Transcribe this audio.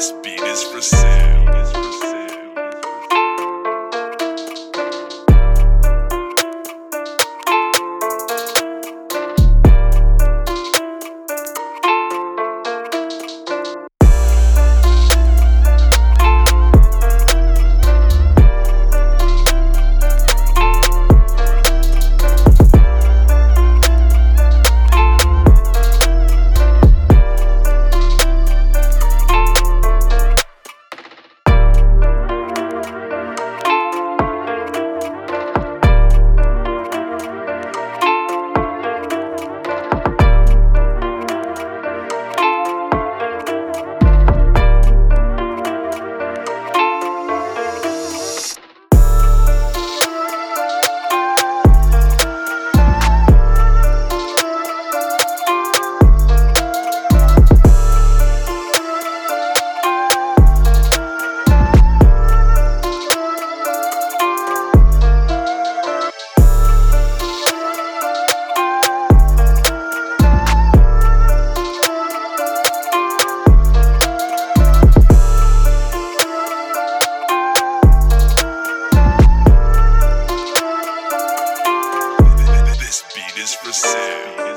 This beat is for sale. This